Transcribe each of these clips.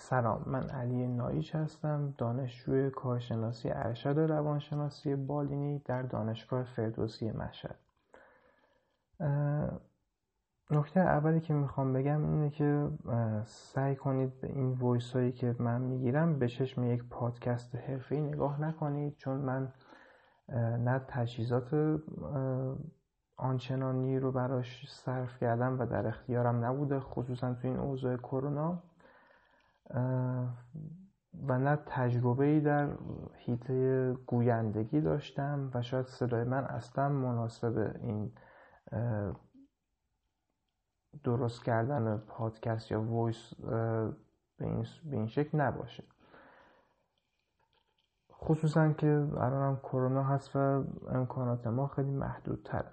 سلام من علی نایچ هستم دانشجوی کارشناسی ارشد روانشناسی بالینی در دانشگاه فردوسی مشهد. نکته اولی که می‌خوام بگم اینه که سعی کنید به این وایس هایی که من می‌گیرم به چشم یک پادکست حرفی نگاه نکنید چون من نه تجهیزات آنچنانی رو براش صرف کردم و در اختیارم نبوده خصوصا تو این اوضاع کرونا. و نه تجربه ای در حیطه گویندگی داشتم و شاید صدای من اصلا مناسب این درست کردن پادکست یا وایس به این شکل نباشه. خصوصا که الان هم کرونا هست و امکانات ما خیلی محدودتره.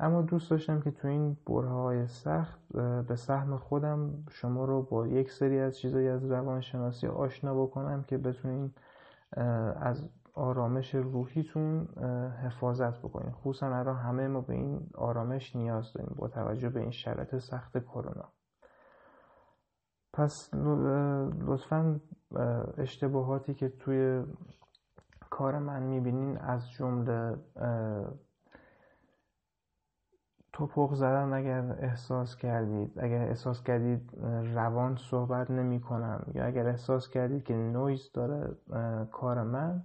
اما دوست داشتم که تو این برهای سخت به سهم خودم شما رو با یک سری از چیزایی از روانشناسی آشنا بکنم که بتونین از آرامش روحیتون حفاظت بکنین. خصوصا الان همه ما به این آرامش نیاز داریم با توجه به این شرایط سخت کرونا. پس لطفا اشتباهاتی که توی کار من می‌بینین از جمله توپق زدن اگر احساس کردید اگر احساس کردید روان صحبت نمی کنم یا اگر احساس کردید که نویز داره کار من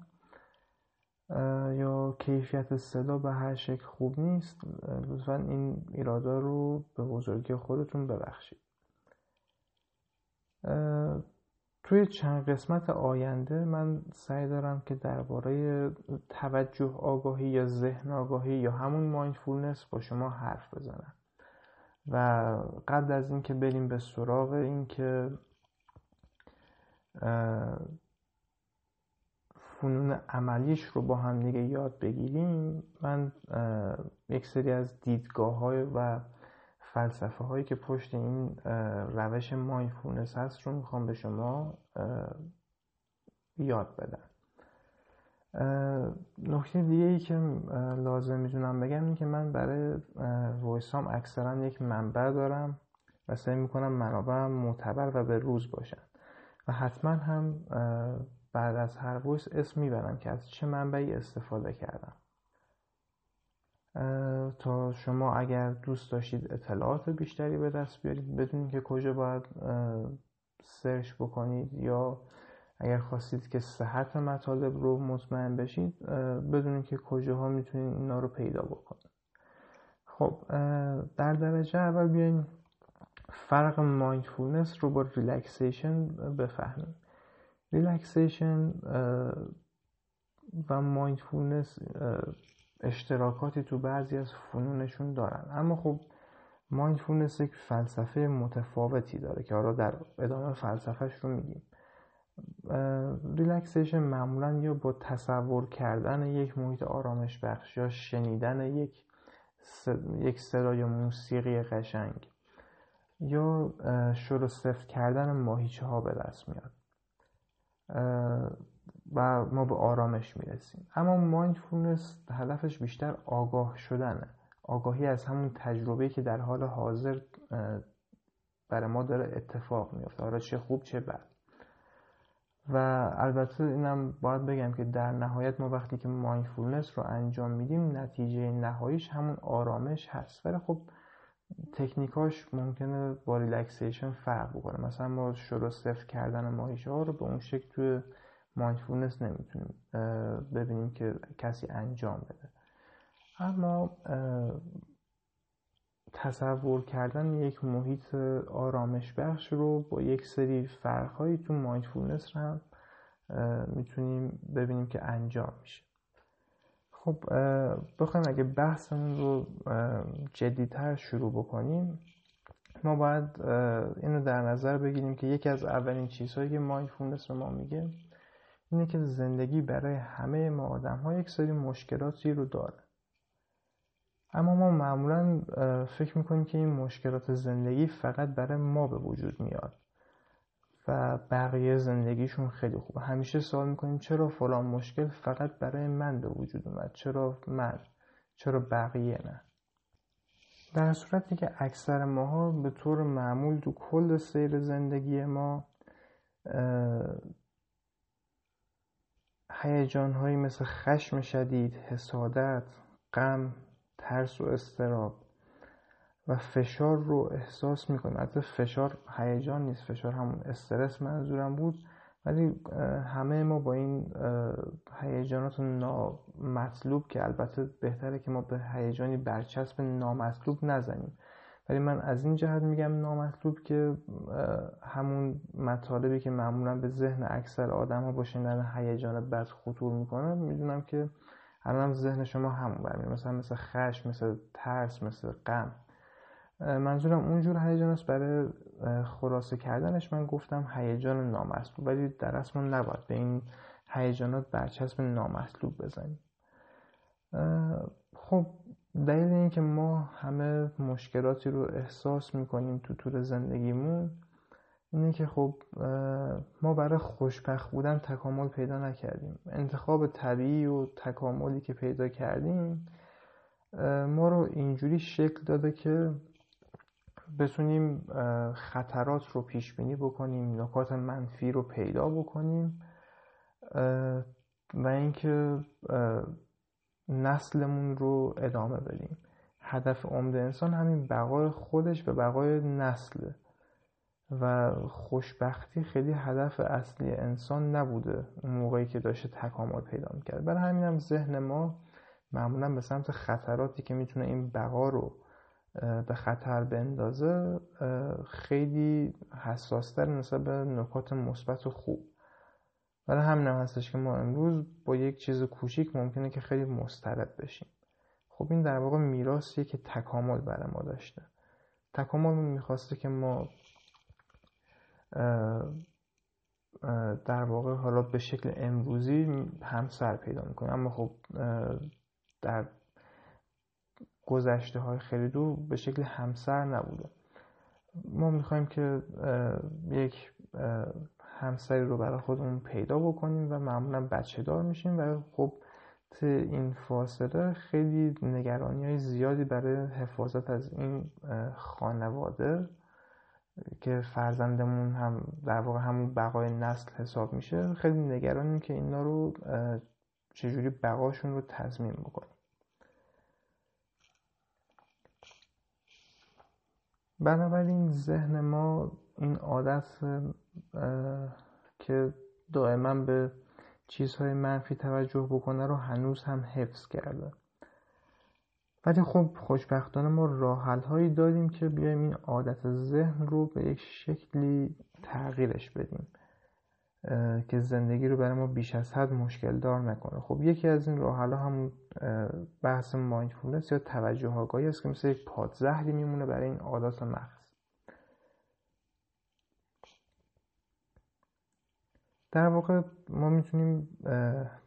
یا کیفیت صدا به هر شکل خوب نیست لطفا این ایرادا رو به بزرگی خودتون ببخشید. توی چند قسمت آینده من سعی دارم که درباره توجه آگاهی یا ذهن آگاهی یا همون mindfulness با شما حرف بزنم. و قبل از اینکه بریم به سراغ اینکه فنون عملیش رو با هم دیگه یاد بگیریم من یک سری از دیدگاه های و فلسفه هایی که پشت این روش mindfulness هست رو می‌خوام به شما یاد بدم. نکته دیگه ای که لازم می‌تونم بگم این که من برای voice ام اکثرا یک منبع دارم و سعی می‌کنم منابعم معتبر و به روز باشن. و حتما هم بعد از هر voice اسم می‌برم که از چه منبعی استفاده کردم. تا شما اگر دوست داشتید اطلاعات بیشتری به دست بیارید بدونید که کجا باید search بکنید یا اگر خواستید که صحت مطالب رو مطمئن بشید بدونید که کجاها می‌تونید اینا رو پیدا بکنید. خب در درجه اول بیاین فرق mindfulness رو با relaxation بفهمیم. relaxation و mindfulness اشتراکاتی تو بعضی از فنونشون دارن. اما خب mindfulness یک فلسفه متفاوتی داره که حالا در ادامه فلسفهش رو میگیم. relaxation معمولا یا با تصور کردن یک محیط آرامش بخش یا شنیدن یک یک یا موسیقی قشنگ یا شل و سفت کردن ماهیچه ها به دست میاد. و ما به آرامش می‌رسیم. اما mindfulness هدفش بیشتر آگاه شدنه. آگاهی از همون تجربه که در حال حاضر برای ما داره اتفاق میفته حالا چه خوب چه بد. و البته اینم باید بگم که در نهایت ما وقتی که mindfulness رو انجام میدیم نتیجه نهاییش همون آرامش هست. ولی خب تکنیکاش ممکنه با relaxation فرق بکنه. مثلا ما شل و سفت کردن ماهیچه ها رو به اون شکل توی mindfulness نمی‌تونیم ببینیم که کسی انجام بده. اما تصور کردن یک محیط آرامش بخش رو با یک سری فرقهایی تو mindfulness رو هم می‌تونیم ببینیم که انجام میشه. خب بخوایم اگه بحثمون رو جدیتر شروع بکنیم ما باید اینو در نظر بگیریم که یکی از اولین چیزهایی که mindfulness رو ما میگه اینه که زندگی برای همه ما آدم ها یک سری مشکلاتی رو داره. اما ما معمولا فکر می‌کنیم که این مشکلات زندگی فقط برای ما به وجود میاد و بقیه زندگیشون خیلی خوبه همیشه سوال می‌کنیم چرا فلان مشکل فقط برای من به وجود اومد؟ چرا من؟ چرا بقیه نه؟ در صورتی که اکثر ماها به طور معمول تو کل سیر زندگی ما هیجان هایی مثل خشم شدید، حسادت، غم، ترس و استراب و فشار رو احساس می‌کنیم البته فشار هیجان نیست. فشار همون استرس منظورم بود. ولی همه ما با این هیجانات نامطلوب که البته بهتره که ما به هیجانی برچسب نامطلوب نزنیم. ولی من از این جهت میگم نامطلوب که همون مطالبی که معمولا به ذهن اکثر آدم ها با شنیدن هیجان بد خطور می‌کنه می‌دونم که الان ذهن شما همون برمیاد مثلا مثل خشم مثل ترس مثل غم. منظورم اونجور هیجان است برای خلاصه کردنش. من گفتم هیجان نامطلوب. ولی در اصل نباید به این هیجانات برچسب نامطلوب بزنیم. خب دلیل اینکه ما همه مشکلاتی رو احساس می‌کنیم تو طول زندگیمون اینه که خب ما برای خوشبخت بودن تکامل پیدا نکردیم. انتخاب طبیعی و تکاملی که پیدا کردیم ما رو اینجوری شکل داده که بتونیم خطرات رو پیش بینی بکنیم نکات منفی رو پیدا بکنیم و اینکه نسلمون رو ادامه بدیم. هدف عمده انسان همین بقای خودش و بقای نسله. و خوشبختی خیلی هدف اصلی انسان نبوده اون موقعی که داشته تکامل پیدا می‌کرد. برای همین هم ذهن ما معمولا به سمت خطراتی که می‌تونه این بقا رو به خطر بندازه خیلی حساستر نسبت به نکات مثبت و خوب. برای همین هم هستش که ما امروز با یک چیز کوچیک ممکنه که خیلی مسترد بشیم. خب این در واقع میراثیه که تکامل برای ما داشته. تکامل می‌خواسته که ما در واقع حالا به شکل امروزی همسر پیدا می‌کنیم. اما خب در گذشته های خیلی دور به شکل همسر نبوده. ما می‌خوایم که یک همسری رو برای خودمون پیدا بکنیم و معمولا بچه دار میشیم و خب این فاصله خیلی نگرانی های زیادی برای حفاظت از این خانواده که فرزندمون هم در واقع همون بقای نسل حساب میشه خیلی نگرانیم که اینا رو چجوری بقاشون رو تضمین بکنیم. بنابراین ذهن ما این عادت که دائما به چیزهای منفی توجه بکنه رو هنوز هم حفظ کرده. ولی خب خوشبختانه ما راحل هایی داریم که بیایم این عادت ذهن رو به یک شکلی تغییرش بدیم که زندگی رو برای ما بیش از حد مشکل دار نکنه. خب یکی از این ها همون بحث مایندفولنس یا توجه آگاهی است که مثل یک پادزهری میمونه برای این عادات مغز در واقع ما می‌تونیم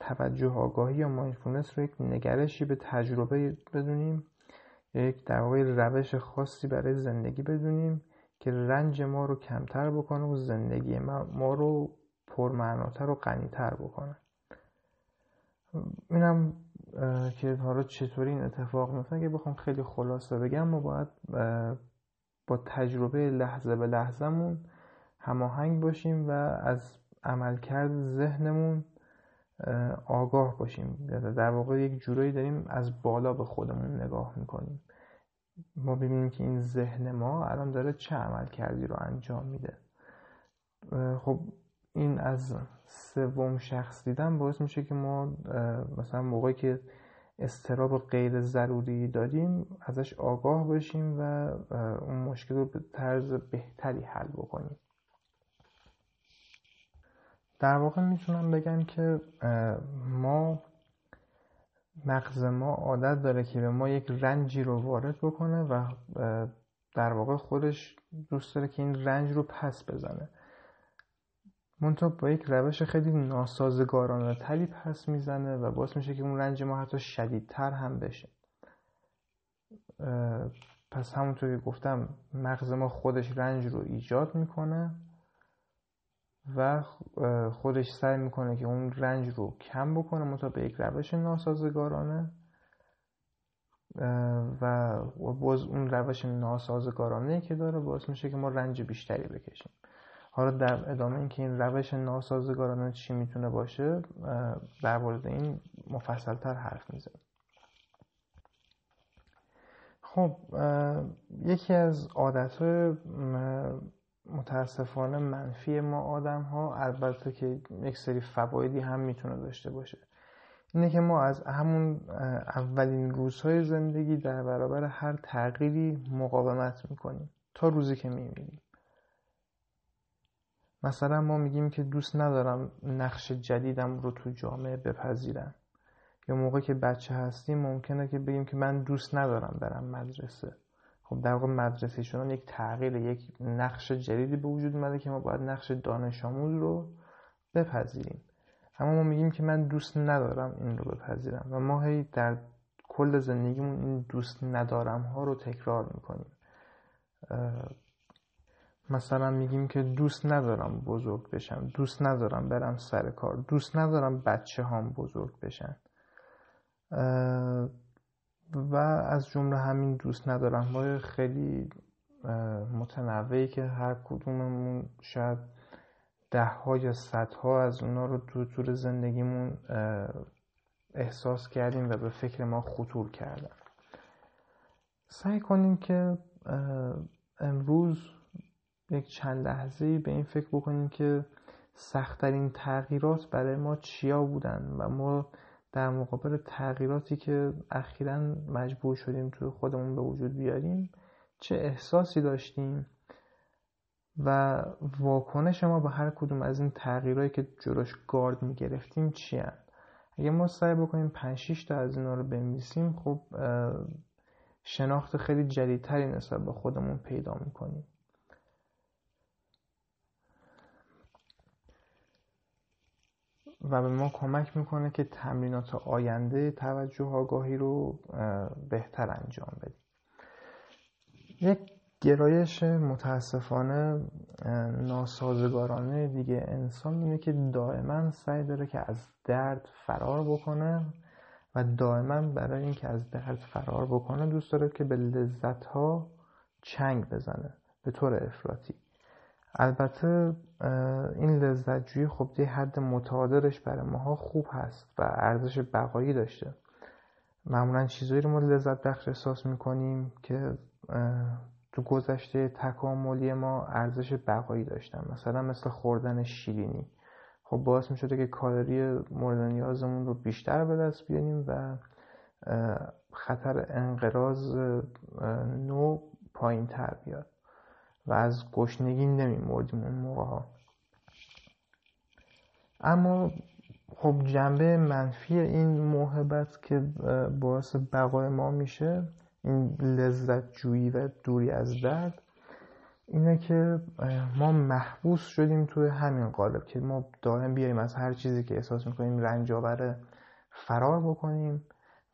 توجه آگاهی یا مایندفولنس رو یک نگرشی به تجربه بدونیم یک در واقع روش خاصی برای زندگی بدونیم که رنج ما رو کمتر بکنه و زندگی ما رو پرمعناتر و غنیتر بکنه. اینم که حالا چطوری این اتفاق میفته که بخوام خیلی خلاصه بگم ما باید با تجربه لحظه به لحظهمون هماهنگ باشیم و از عملکرد ذهنمون آگاه باشیم. در واقع یک جورایی داریم از بالا به خودمون نگاه می‌کنیم. ما ببینیم که این ذهن ما الان داره چه عمل کردی رو انجام میده. خب این از سوم شخص دیدن باعث میشه که ما مثلا موقعی که استراب غیر ضروری داریم ازش آگاه باشیم و اون مشکل رو به طرز بهتری حل بکنیم. در واقع می‌تونم بگم که ما مغز ما عادت داره که به ما یک رنجی رو وارد بکنه و در واقع خودش دوست داره که این رنج رو پس بزنه. منتها با یک روش خیلی ناسازگارانه تری پس می‌زنه و باعث میشه که اون رنج ما حتی شدیدتر هم بشه. پس همونطور که گفتم مغز ما خودش رنج رو ایجاد می‌کنه. و خودش سعی می‌کنه که اون رنج رو کم بکنه منتها به یک روش ناسازگارانه. و باز اون روش ناسازگارانه که داره باعث میشه که ما رنج بیشتری بکشیم. حالا در ادامه اینکه این روش ناسازگارانه چی می‌تونه باشه در مورد این مفصلتر حرف می‌زنیم. خب یکی از عادت متاسفانه منفی ما آدم ها البته که یک سری فوایدی هم می‌تونه داشته باشه. اینه که ما از همون اولین روزهای زندگی در برابر هر تغییری مقاومت می‌کنیم تا روزی که میمیریم. مثلا ما میگیم که دوست ندارم نقش جدیدم رو تو جامعه بپذیرم. یا موقع که بچه هستیم ممکنه که بگیم که من دوست ندارم برم مدرسه. خب در واقع مدرسه شدن یک تغییر یک نقش جدیدی به وجود اومده که ما باید نقش دانش آموز رو بپذیریم. اما ما میگیم که من دوست ندارم این رو بپذیرم و ما هی در کل زندگیمون این دوست ندارم ها رو تکرار می‌کنیم. مثلا میگیم که دوست ندارم بزرگ بشم دوست ندارم برم سر کار دوست ندارم بچه هام بزرگ بشن. و از جمله همین دوست ندارم های خیلی متنوعی که هر کدوممون شاید ده ها یا ها از اونا رو تو طول زندگیمون احساس کردیم و به فکر ما خطور کردن. سعی کنیم که امروز یک چند لحظه به این فکر بکنیم که سختترین تغییرات برای ما چیا بودن و ما در مقابل تغییراتی که اخیرا مجبور شدیم توی خودمون به وجود بیاریم چه احساسی داشتیم و واکنش ما به هر کدوم از این تغییرهایی که جلوش گارد می‌گرفتیم چی هن؟ اگه ما سعی بکنیم 5 تا از اینا رو بنویسیم خب شناخت خیلی جدیدتری نسبت به خودمون پیدا می‌کنیم و به ما کمک می‌کنه که تمرینات آینده توجه آگاهی رو بهتر انجام بدیم. یک گرایش متاسفانه ناسازگارانه دیگه انسان اینه که دائما سعی داره که از درد فرار بکنه و دائما برای اینکه از درد فرار بکنه دوست داره که به لذت ها چنگ بزنه به طور افراطی. البته این لذت جویی خب یه حد متعادلش برای ماها خوب هست و ارزش بقایی داشته. معمولا چیزایی رو ما لذت بخش احساس می‌کنیم که تو گذشته تکاملی ما ارزش بقایی داشتن. مثلا مثل خوردن شیرینی. خب باعث می شده که کالری مورد نیازمون رو بیشتر به دست بیاریم و خطر انقراض نو پایین تر بیاد و از گشنگی نمیمردیم اون موقع ها اما خب جنبه منفی این محبت که باعث بقای ما میشه این لذت جویی و دوری از درد. اینه که ما محبوس شدیم توی همین قالب که ما دائم بیاییم از هر چیزی که احساس می‌کنیم رنج آوره فرار بکنیم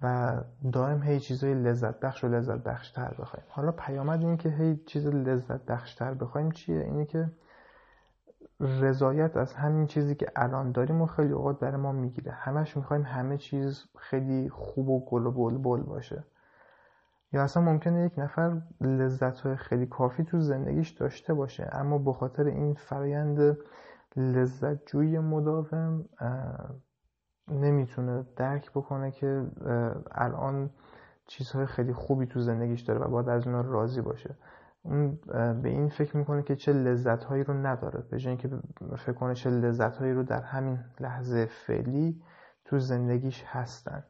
و دائم هی چیزای لذت بخش و لذت بخش تر بخوایم. حالا پیامد این که هی چیز لذت بخش تر بخوایم چیه؟ اینه که رضایت از همین چیزی که الان داریم و خیلی اوقات برای ما می‌گیره. همش می‌خوایم همه چیز خیلی خوب و گل و بل بل باشه. یا اصلا ممکنه یک نفر لذت های خیلی کافی تو زندگیش داشته باشه اما به خاطر این فرایند لذت جوی مداوم نمی‌تونه درک بکنه که الان چیزهای خیلی خوبی تو زندگیش داره و باید از اونا راضی باشه. اون به این فکر می‌کنه که چه لذت هایی رو نداره. به اینکه فکر کنه چه لذت هایی رو در همین لحظه فعلی تو زندگیش هستن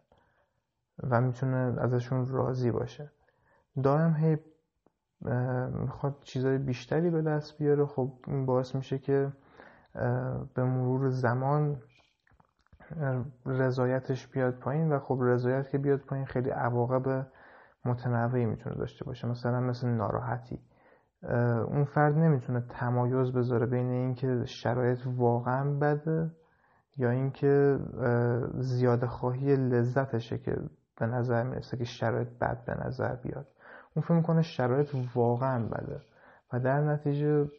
و می‌تونه ازشون راضی باشه. دائم هی می‌خواد چیزهای بیشتری به دست بیاره. خب این باعث میشه که به مرور زمان رضایتش بیاد پایین و خب رضایت که بیاد پایین خیلی عواقب متنوعی می‌تونه داشته باشه مثلا مثل ناراحتی. اون فرد نمی‌تونه تمایز بذاره بین اینکه شرایط واقعا بده یا اینکه زیاده خواهی لذتشه که به نظر می‌رسه که شرایط بد به نظر بیاد. اون فکر می‌کنه شرایط واقعا بده و در نتیجه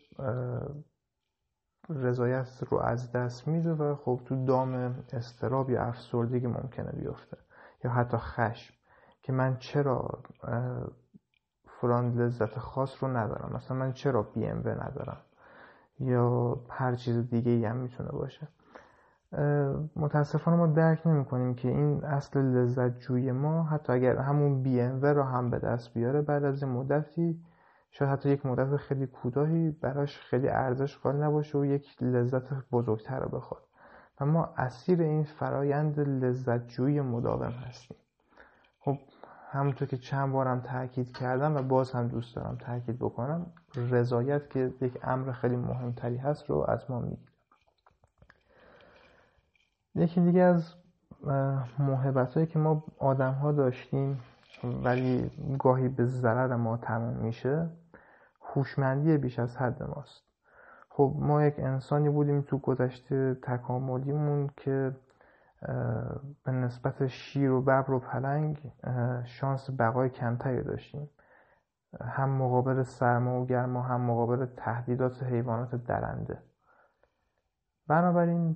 رضایت رو از دست میده و خب تو دام استراب یا افسردگی ممکنه بیفته یا حتی خشم. که من چرا فلان لذت خاص رو ندارم. مثلا من چرا بی ام ندارم؟ یا هر چیز دیگه ای هم می‌تونه باشه. متاسفانه ما درک نمی کنیم که این اصل لذت جوی ما حتی اگر همون بی ام رو هم به دست بیاره بعد از مدتی شاید حتی یک مدت خیلی کوتاهی براش خیلی ارزش قائل نباشه و یک لذت بزرگتر رو بخواد. و ما اسیر این فرایند لذت جوی مداوم هستیم. خب همونطور که چند بارم تاکید کردم و باز هم دوست دارم تاکید بکنم رضایت که یک امر خیلی مهمتری هست رو از ما می‌گیره. یکی دیگه از محبت هایی که ما آدم ها داشتیم ولی گاهی به ضرر ما تموم میشه هوشمندی بیش از حد ماست. خب ما یک انسانی بودیم تو گذشته تکاملیمون که به نسبت شیر و ببر و پلنگ شانس بقای کمتری داشتیم. هم مقابل سرما و گرما هم مقابل تهدیدات حیوانات درنده. بنابراین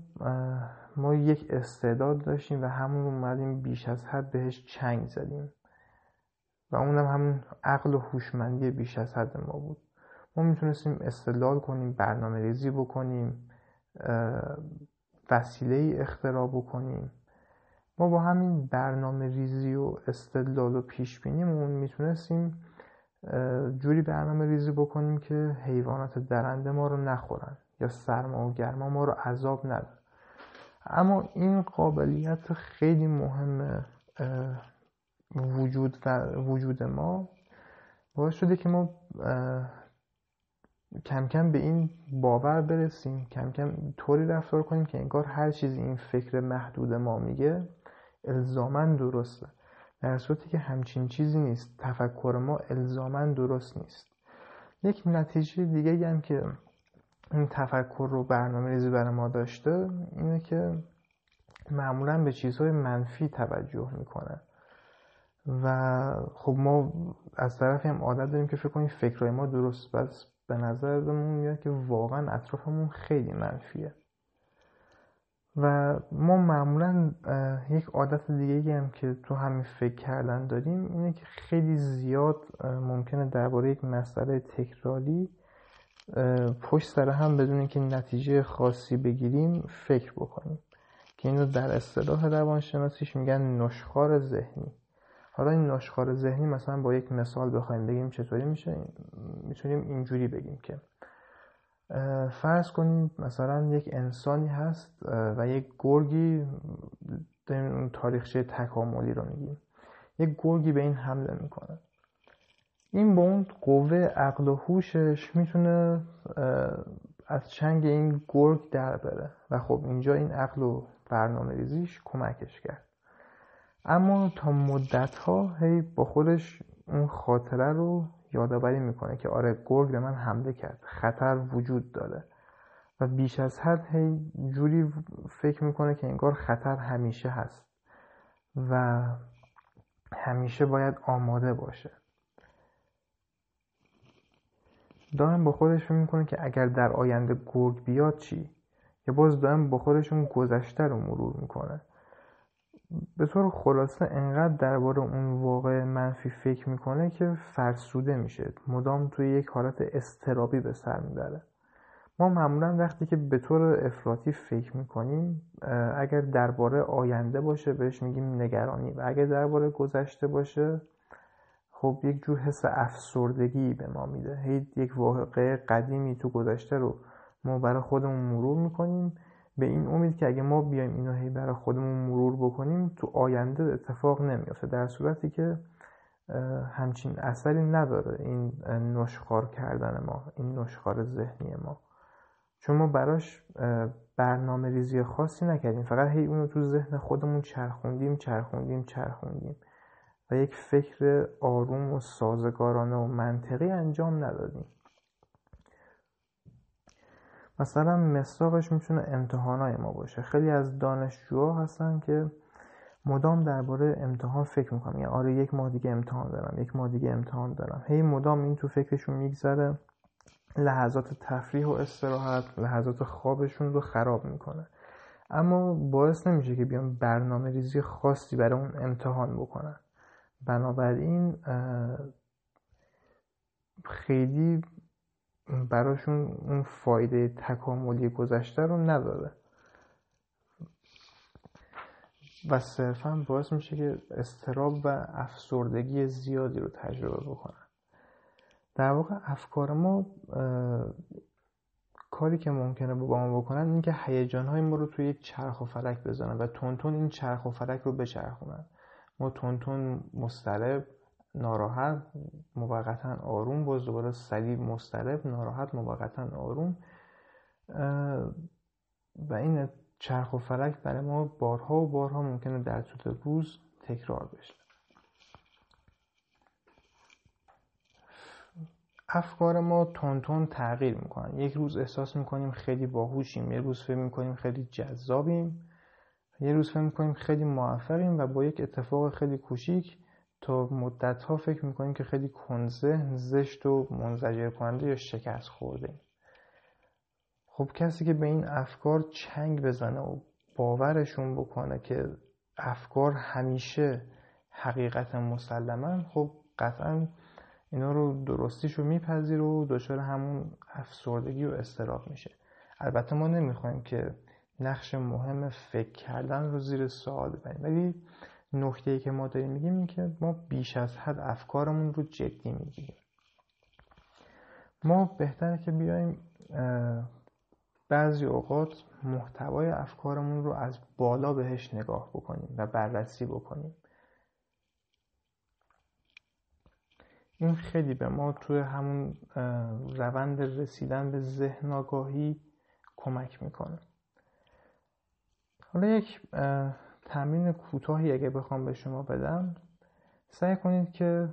ما یک استعداد داشتیم و همون اومدیم بیش از حد بهش چنگ زدیم. و اونم همون عقل و هوشمندی بیش از حد ما بود. ما می‌تونستیم استدلال کنیم برنامه ریزی بکنیم وسیله اختراع بکنیم. ما با همین برنامه ریزی و استدلال و پیش بینیمون می‌تونستیم جوری برنامه ریزی بکنیم که حیوانات درنده ما رو نخورن یا سرما و گرما ما رو عذاب ندن. اما این قابلیت خیلی مهم وجود و وجود ما باعث شده که ما کم کم به این باور برسیم کم کم طوری رفتار کنیم که انگار هر چیزی این فکر محدود ما میگه الزاما درسته. در صورتی که همچین چیزی نیست تفکر ما الزاما درست نیست. یک نتیجه دیگه هم که این تفکر رو برنامه ریزی برای ما داشته اینه که معمولا به چیزهای منفی توجه می‌کنه. و خب ما از طرفی هم عادت داریم که فکر کنیم فکرهای ما درست بس به نظرمون میاد که واقعا اطرافمون خیلی منفیه. و ما معمولا یک عادت دیگه هم که تو همین فکر کردن داریم اینه که خیلی زیاد ممکنه درباره یک مسئله تکراری پشت سر هم بدون اینکه نتیجه خاصی بگیریم فکر بکنیم. که اینو در اصطلاح روانشناسیش میگن نشخار ذهنی. حالا این نشخار ذهنی مثلا با یک مثال بخوایم بگیم چطوری میشه؟ می‌تونیم اینجوری بگیم که فرض کنیم مثلا یک انسانی هست و یک گرگی اون تاریخچه تکاملی رو میگیم. یک گرگی به این حمله می‌کنه. این با اون قوه عقل و هوشش می‌تونه از چنگ این گرگ در بره. و خب اینجا این عقل و برنامه ریزیش کمکش کرد. اما تا مدت ها هی با خودش اون خاطره رو یادآوری می‌کنه که آره گرگ به من حمله کرد. خطر وجود داره. و بیش از حد هی جوری فکر می‌کنه که انگار خطر همیشه هست و همیشه باید آماده باشه. دائم با خودش فکر می‌کنه که اگر در آینده گرگ بیاد چی؟ یا باز دائم با خودش اون گذشته رو مرور می‌کنه. به طور خلاصه انقدر درباره اون واقع منفی فکر می‌کنه که فرسوده میشه. مدام توی یک حالت استرابی به سر می‌بره. ما معمولا وقتی که به طور افراطی فکر می‌کنیم اگر درباره آینده باشه بهش میگیم نگرانی. و اگر درباره گذشته باشه خب یک جور حس افسردگی به ما میده. هی یک واقعه قدیمی تو گذشته رو ما برای خودمون مرور می‌کنیم. به این امید که اگه ما بیایم اینو هی برای خودمون مرور بکنیم تو آینده اتفاق نمیافته. در صورتی که همچین اثری نداره این نشخار کردن ما این نشخار ذهنی ما. چون ما براش برنامه ریزی خاصی نکردیم. فقط هی اونو تو ذهن خودمون چرخوندیم چرخوندیم چرخوندیم و یک فکر آروم و سازگارانه و منطقی انجام ندادیم. مثلا مصداقش می‌تونه امتحانای ما باشه. خیلی از دانشجوها هستن که مدام درباره امتحان فکر می‌کنن. یعنی آره یک ماه دیگه امتحان دارم یک ماه دیگه امتحان دارم. هی مدام این تو فکرشون میگذره. لحظات تفریح و استراحت لحظات خوابشون رو خراب می‌کنه. اما باعث نمیشه که بیان برنامه ریزی خاصی برای اون امتحان بکنن. بنابراین خیلی براشون اون فایده تکاملی گذشته رو نداره. و صرفا باعث میشه که استراب و افسردگی زیادی رو تجربه بکنن. در واقع افکار ما کاری که ممکنه با ما بکنن این که هیجان های ما رو توی یک چرخ و فلک بزنن و تونتون این چرخ و فلک رو بچرخونن. ما تونتون مسترب ناراحت موقتا آروم باز دوباره سریع مسترب ناراحت موقتا آروم. و این چرخ و فلک برای ما بارها و بارها ممکنه در طول روز تکرار بشه. افکار ما تون تغییر می‌کنن. یک روز احساس می‌کنیم خیلی باهوشیم یه روز فکر می‌کنیم خیلی جذابیم یه روز فکر می‌کنیم خیلی موفقیم و با یک اتفاق خیلی کوچیک تا مدت ها فکر می‌کنیم که خیلی کنزه زشت و منزجر کننده یا شکست خورده. خب کسی که به این افکار چنگ بزنه و باورشون بکنه که افکار همیشه حقیقت مسلمن خب قطعا اینا رو درستیش رو میپذیر و دچار همون افسردگی و استراب میشه. البته ما نمی‌خوایم که نقش مهم فکر کردن رو زیر سوال ببریم ولی نکته ای که ما داریم میگیم این که ما بیش از حد افکارمون رو جدی می‌گیریم. ما بهتره که بیایم بعضی اوقات محتوای افکارمون رو از بالا بهش نگاه بکنیم و بررسی بکنیم. این خیلی به ما توی همون روند رسیدن به ذهن آگاهی کمک می‌کنه. حالا یک تمرین کوتاهی اگه بخوام به شما بدم سعی کنید که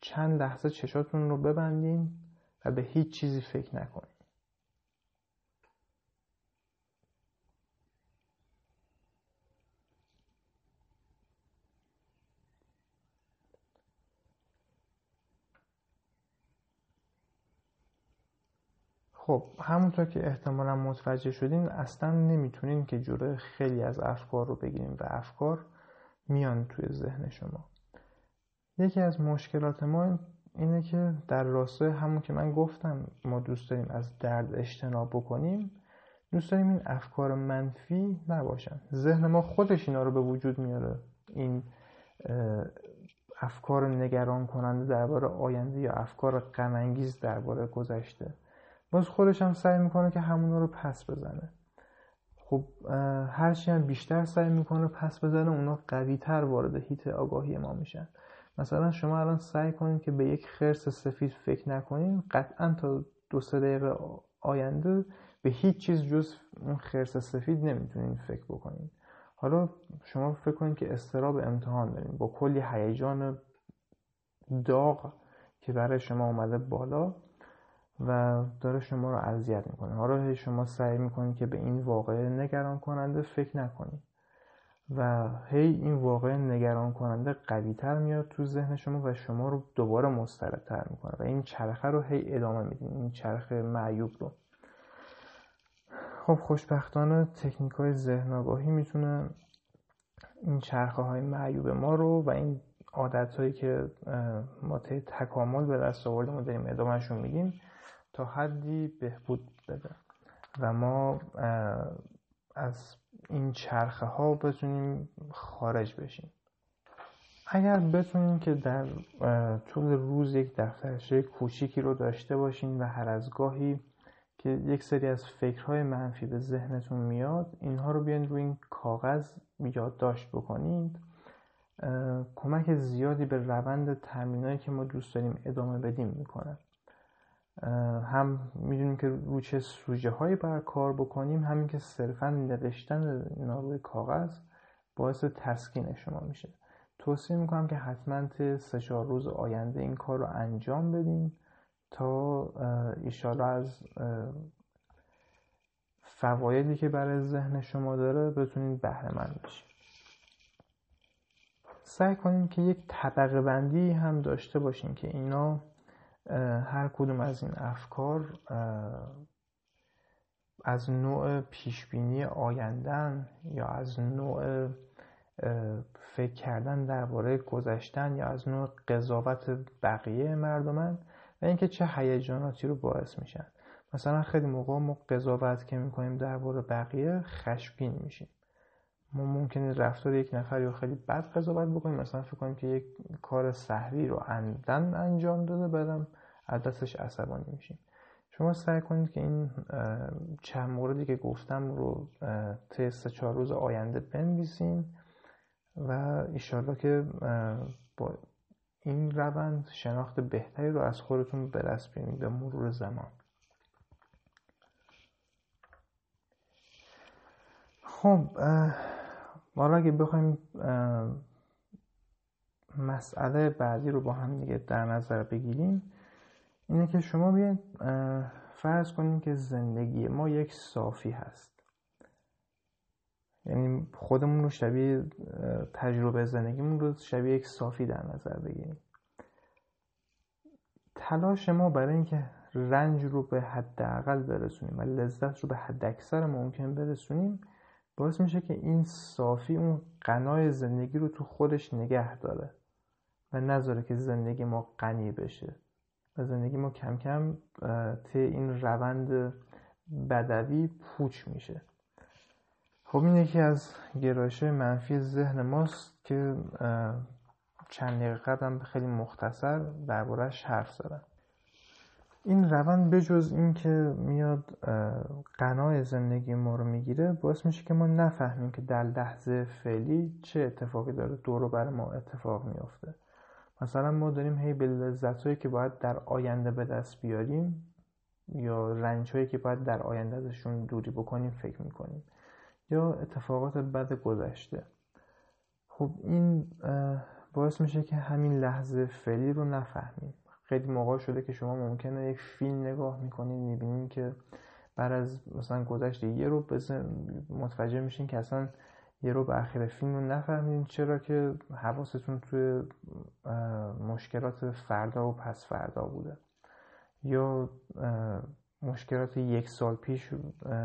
چند لحظه چشاتون رو ببندین و به هیچ چیزی فکر نکنید خب همونطور که احتمالا متوجه شدین اصلا نمی‌تونین که جلوی خیلی از افکار رو بگیریم و افکار میان توی ذهن شما. یکی از مشکلات ما اینه که در راستای همون که من گفتم ما دوست داریم از درد اجتناب بکنیم دوست داریم این افکار منفی نباشن. ذهن ما خودش اینا رو به وجود میاره. این افکار نگران کننده درباره آینده یا افکار غم درباره گذشته. باز خودش هم سعی می‌کنه که همون رو پس بزنه. خب هرچی هم بیشتر سعی می‌کنه پس بزنه اونا قوی تر وارد هیت آگاهی ما میشن. مثلا شما الان سعی کنید که به یک خرس سفید فکر نکنید قطعا تا دو سه دقیقه آینده به هیچ چیز جز اون خرس سفید نمی‌تونید فکر بکنید حالا شما فکر کنید که استراب امتحان دارید با کلی هیجان داغ که برای شما اومده بالا. و داره شما رو اذیت می‌کنه. حالا شما سعی می‌کنید که به این واقعه نگران کننده فکر نکنید و هی این واقعه نگران کننده قویتر میاد تو ذهن شما و شما رو دوباره مضطربتر می‌کنه. و این چرخه رو هی ادامه میدین. این چرخه معیوب رو. خب خوشبختانه تکنیک های ذهن آگاهی می‌تونه این چرخه های معیوب ما رو و این عادت هایی که ما تکامل به دست آوردیم و داریم ادامهشون میدیم تا حدی بهبود بده. و ما از این چرخه ها بتونیم خارج بشیم. اگر بتونیم که در طول روز یک دفترچه کوچیکی رو داشته باشین و هر از گاهی که یک سری از فکرهای منفی به ذهنتون میاد اینها رو بیاین روی این کاغذ یادداشت بکنید. کمک زیادی به روند تمرینایی که ما دوست داریم ادامه بدیم می‌کنه. هم می‌دونیم که رو چه سوژه هایی بر کار بکنیم همین که صرفا نوشتن اینا روی کاغذ باعث تسکین شما میشه. توصیه می‌کنم که حتما سه چهار روز آینده این کار رو انجام بدیم تا ایشالا از فوایدی که برای ذهن شما داره بتونید بهره مند بشید سعی کنیم که یک طبقه بندی هم داشته باشیم که اینا هر کدوم از این افکار از نوع پیشبینی آیندن یا از نوع فکر کردن درباره گذشتن یا از نوع قضاوت بقیه مردمن و اینکه چه هیجاناتی رو باعث میشن. مثلا خیلی موقع ما قضاوت که می‌کنیم درباره بقیه خشمگین میشیم. ما ممکنه رفتار یک نفر یا خیلی بد قضاوت بکنیم. مثلا فکر کنیم که یک کار سهری رو عمدن انجام داده بعدم از دستش عصبانی میشیم. شما سعی کنید که این چند موردی که گفتم رو طی سه چهار روز آینده بنویسین و ایشالله که با این روند شناخت بهتری رو از خودتون به دست به مرور زمان. خب حالا اگه بخوایم مسئله بعدی رو با هم دیگه در نظر بگیریم اینه که شما بیاید فرض کنیم که زندگی ما یک صافی هست. یعنی خودمون رو شبیه تجربه زندگیمون رو شبیه یک صافی در نظر بگیریم. تلاش ما برای اینکه رنج رو به حداقل برسونیم و لذت رو به حد اکثر ممکن برسونیم باعث میشه که این صافی اون قنای زندگی رو تو خودش نگه داره و نذاره که زندگی ما غنی بشه و زندگی ما کم کم طی این روند بدوی پوچ میشه. خب این یکی از گرایش منفی ذهن ماست که چند دقیقه قبلم خیلی مختصر دربارهش حرف زدم. این روند بجز اینکه میاد قنای زندگی ما رو می‌گیره باعث میشه که ما نفهمیم که در لحظه فعلی چه اتفاقی داره دور بر ما اتفاق میافته. مثلا ما داریم هی به لذت که باید در آینده به دست بیاریم یا رنج هایی که باید در آینده ازشون دوری بکنیم فکر می‌کنیم. یا اتفاقات بد گذشته. خب این باعث میشه که همین لحظه فعلی رو نفهمیم. خیلی موقع شده که شما ممکنه یک فیلم نگاه می‌کنید می‌بینید که بعد از مثلا گذشت یه رو متوجه میشین که اصلا یه رو اخیر فیلم رو نفهمید چرا که حواستون توی مشکلات فردا و پس فردا بوده. یا مشکلات یک سال پیش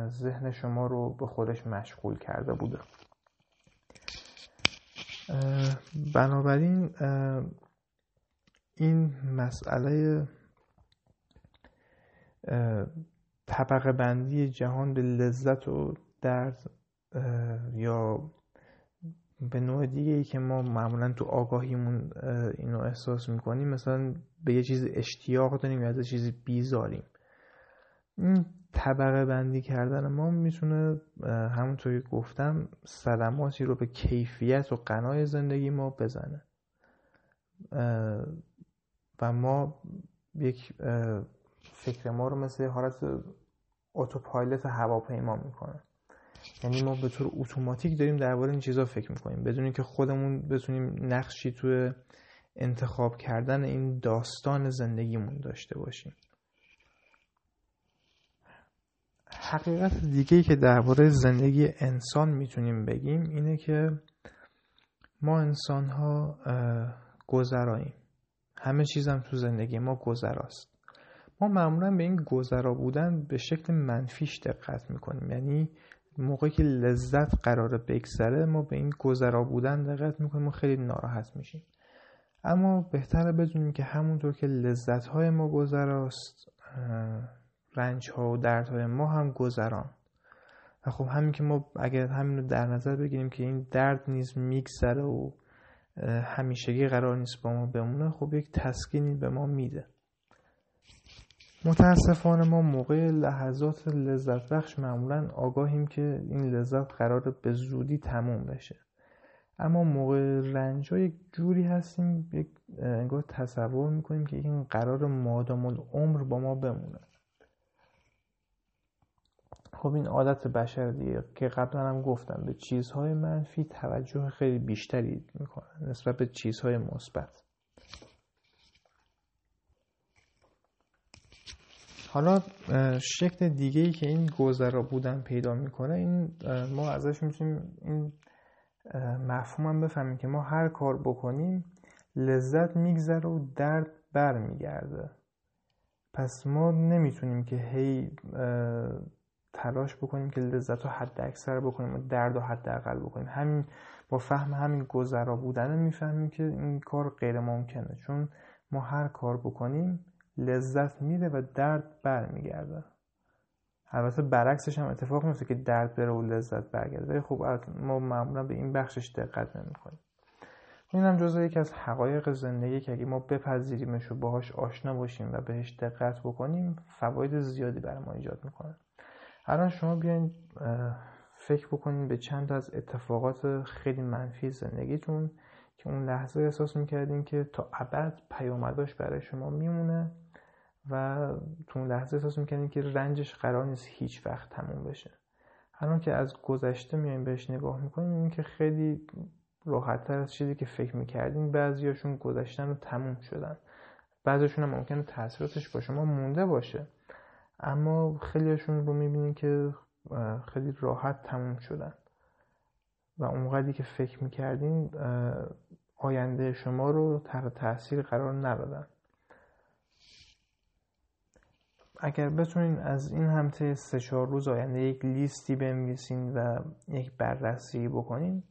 ذهن شما رو به خودش مشغول کرده بوده. بنابراین این مسئله طبقه بندی جهان به لذت و درد یا به نوع دیگه ای که ما معمولا تو آگاهیمون اینو احساس می‌کنیم. مثلا به یه چیز اشتیاق داریم یا از چیزی بیزاریم. این طبقه بندی کردن ما می‌تونه همونطوری گفتم صدماتی رو به کیفیت و قنای زندگی ما بزنه. و ما یک فکر ما رو مثل حالت اتوپایلوت هواپیما می‌کنه. یعنی ما به طور اتوماتیک داریم درباره این چیزا فکر می‌کنیم. بدون اینکه خودمون بتونیم نقشی توی انتخاب کردن این داستان زندگیمون داشته باشیم. حقیقت دیگه ای که درباره زندگی انسان می‌تونیم بگیم اینه که ما انسان ها گذراییم. همه چیزم تو زندگی ما گذراست. ما معمولا به این گذرا بودن به شکل منفیش دقت می‌کنیم. یعنی موقعی که لذت قراره بگذره ما به این گذرا بودن دقت می‌کنیم و خیلی ناراحت میشیم. اما بهتره بدونیم که همونطور که لذت های ما گذراست رنج ها و درد های ما هم گذران. و خب همین که ما اگر همین رو در نظر بگیریم که این درد نیز میگذره و همیشگی قرار نیست با ما بمونه خب یک تسکینی به ما میده. متاسفانه ما موقع لحظات لذت بخش معمولا آگاهیم که این لذت قرار به زودی تموم بشه. اما موقع رنج یک جوری هستیم یک انگار تصور می‌کنیم که این قرار مادام العمر با ما بمونه. خب این عادت بشر دیگه که قبلا هم گفتم به چیزهای منفی توجه خیلی بیشتری می‌کنن نسبت به چیزهای مثبت. حالا شکل دیگه ای که این گذرا بودن پیدا می‌کنه این ما ازش می‌تونیم این مفهوم هم بفهمیم که ما هر کار بکنیم لذت میگذره و درد بر میگرده پس ما نمی‌تونیم که هی تلاش بکنیم که لذت رو حد اکثر بکنیم و درد رو حد اقل بکنیم همین با فهم همین گذرا بودن می‌فهمیم که این کار غیر ممکنه چون ما هر کار بکنیم لذت میره و درد برمیگرده. البته برعکسش هم اتفاق میفته که درد بره و لذت برگرده. ولی خب ما معمولا به این بخشش دقت نمی‌کنیم. این هم جزء یکی از حقایق زندگی که اگه ما بپذیریمش و باهاش آشنا باشیم و بهش دقت بکنیم فواید زیادی برای ما ایجاد می‌کنه. الان شما بیاین فکر بکنین به چند از اتفاقات خیلی منفی زندگیتون که اون لحظه احساس می‌کردین که تا ابد پیامداش برای شما میمونه و تو اون لحظه احساس می‌کنین که رنجش قرار نیست هیچ وقت تموم بشه. الان که از گذشته میایم بهش نگاه می‌کنیم این که خیلی راحتتر از چیزی که فکر می‌کردین بعضیاشون گذشتن و تموم شدن. بعضیشون هم ممکنه تاثیراتش با شما مونده باشه. اما خیلیشون رو می‌بینین که خیلی راحت تموم شدن. و اونقدری که فکر می‌کردین آینده شما رو تحت تاثیر قرار ندادن. اگر بتونین از این همته سه چهار روز آینده یک لیستی بنویسین و یک بررسی بکنین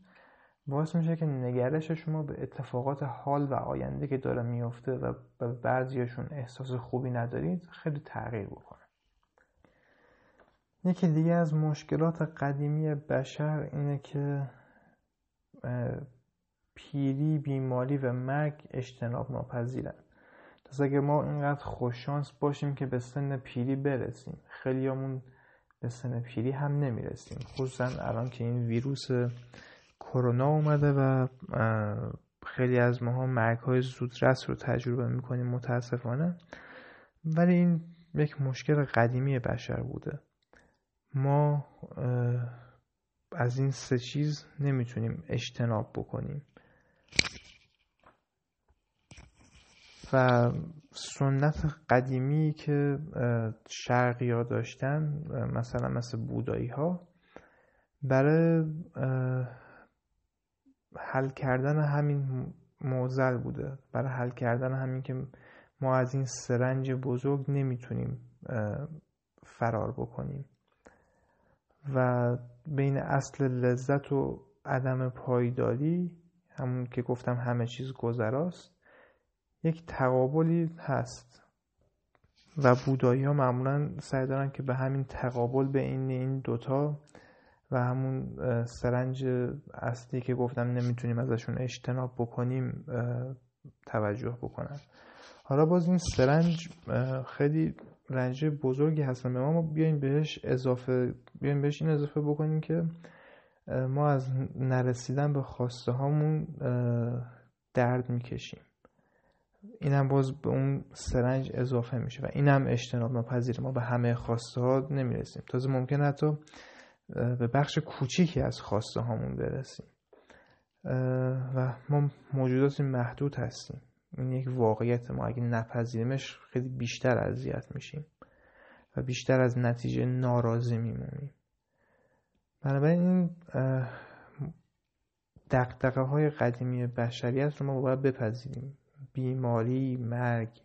باعث میشه که نگرش شما به اتفاقات حال و آینده که داره میفته و به بعضیشون احساس خوبی ندارید خیلی تغییر بکنه. یکی دیگه از مشکلات قدیمی بشر اینه که پیری، بیماری و مرگ اجتناب ناپذیرن پس اگر ما اینقدر خوششانس باشیم که به سن پیری برسیم خیلیامون به سن پیری هم نمی‌رسیم. خصوصا الان که این ویروس کرونا اومده و خیلی از ماها مرگ های زودرس رو تجربه می‌کنیم متاسفانه. ولی این یک مشکل قدیمی بشر بوده. ما از این سه چیز نمی‌تونیم اجتناب بکنیم. و سنت قدیمی که شرقی ها داشتن مثلا مثل بودایی ها برای حل کردن همین موزل بوده. برای حل کردن همین که ما از این سرنج بزرگ نمی‌تونیم فرار بکنیم. و بین اصل لذت و عدم پایداری همون که گفتم همه چیز گذراست یک تقابلی هست. و بودایی ها معمولا سعی دارن که به همین تقابل بین این دوتا و همون سرنج اصلی که گفتم نمی‌تونیم ازشون اجتناب بکنیم توجه بکنن. حالا باز این سرنج خیلی رنج بزرگی هستن. به ما بیایم بهش اضافه بیایم بهش این اضافه بکنیم که ما از نرسیدن به خواسته هامون درد می‌کشیم. این هم باز به اون سرنج اضافه میشه و این هم اجتناب ناپذیر ما به همه خواسته ها نمی‌رسیم. تازه ممکن حتی به بخش کوچیکی از خواسته هامون برسیم. و ما موجودات محدود هستیم. این یک واقعیت ما. اگه نپذیریمش خیلی بیشتر اذیت میشیم و بیشتر از نتیجه ناراضی میمونیم. بنابراین این دقدقه های قدیمی بشریت رو ما باید بپذیریم. بیماری، مرگ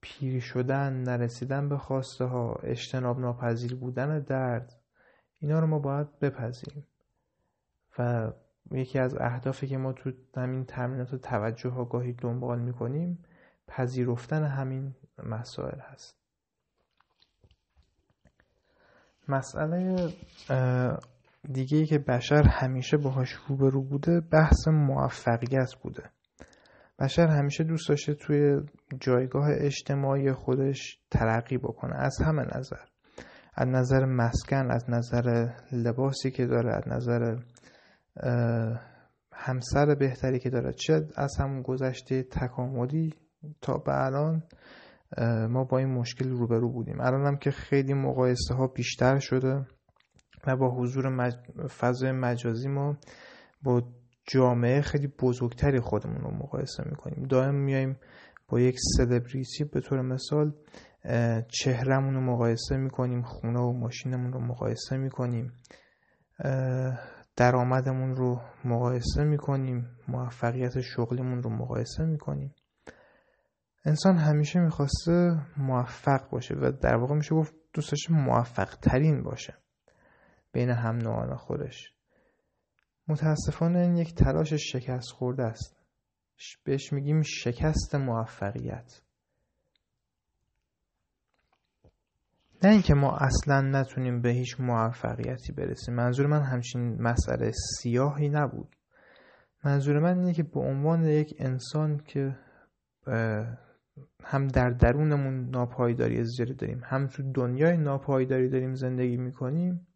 پیر شدن، نرسیدن به خواسته ها، اجتناب ناپذیر بودن درد اینا رو ما باید بپذیریم. و یکی از اهدافی که ما تو همین تمرینات توجه آگاهی دنبال می‌کنیم پذیرفتن همین مسائل هست. مسئله دیگه ای که بشر همیشه باهاش روبرو بوده بحث موفقیت بوده. بشر همیشه دوست داشته توی جایگاه اجتماعی خودش ترقی بکنه از همه نظر. از نظر مسکن از نظر لباسی که داره از نظر همسر بهتری که داره. چه از همون گذشته تکاملی تا به الان ما با این مشکل روبرو بودیم. الان هم که خیلی مقایسه ها بیشتر شده و با حضور مج... فضای مجازی ما با جامعه خیلی بزرگتری خودمون رو مقایسه می‌کنیم. دائم میایم با یک سلبریتی به طور مثال چهرمون رو مقایسه می‌کنیم خونه و ماشینمون رو مقایسه می‌کنیم. درآمدمون رو مقایسه می‌کنیم موفقیت شغلیمون رو مقایسه می‌کنیم. انسان همیشه می‌خواسته موفق باشه و در واقع میشه گفت دوستش موفق ترین باشه. بین هم نوعان خودش. متاسفانه این یک تلاش شکست خورده است. بهش میگیم شکست موفقیت. نه اینکه ما اصلا نتونیم به هیچ موفقیتی برسیم. منظور من همچین مسئله سیاهی نبود. منظور من اینه که به عنوان یک انسان که هم در درونمون ناپایداری زیادی داریم هم تو دنیای ناپایداری داریم زندگی می‌کنیم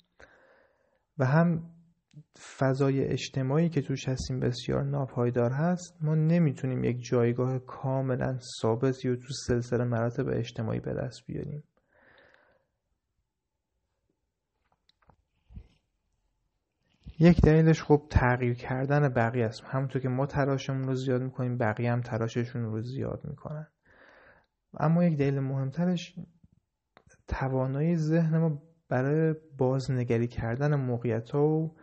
و هم فضای اجتماعی که توش هستیم بسیار ناپایدار هست ما نمی‌تونیم یک جایگاه کاملا ثابتی و تو سلسله مراتب اجتماعی به دست بیاریم. یک دلیلش خب تغییر کردن بقیه است. همونطور که ما تلاشمون رو زیاد می‌کنیم بقیه هم تلاششون رو زیاد می‌کنن. اما یک دلیل مهمترش توانایی ذهن ما برای بازنگری کردن موقعیت ها و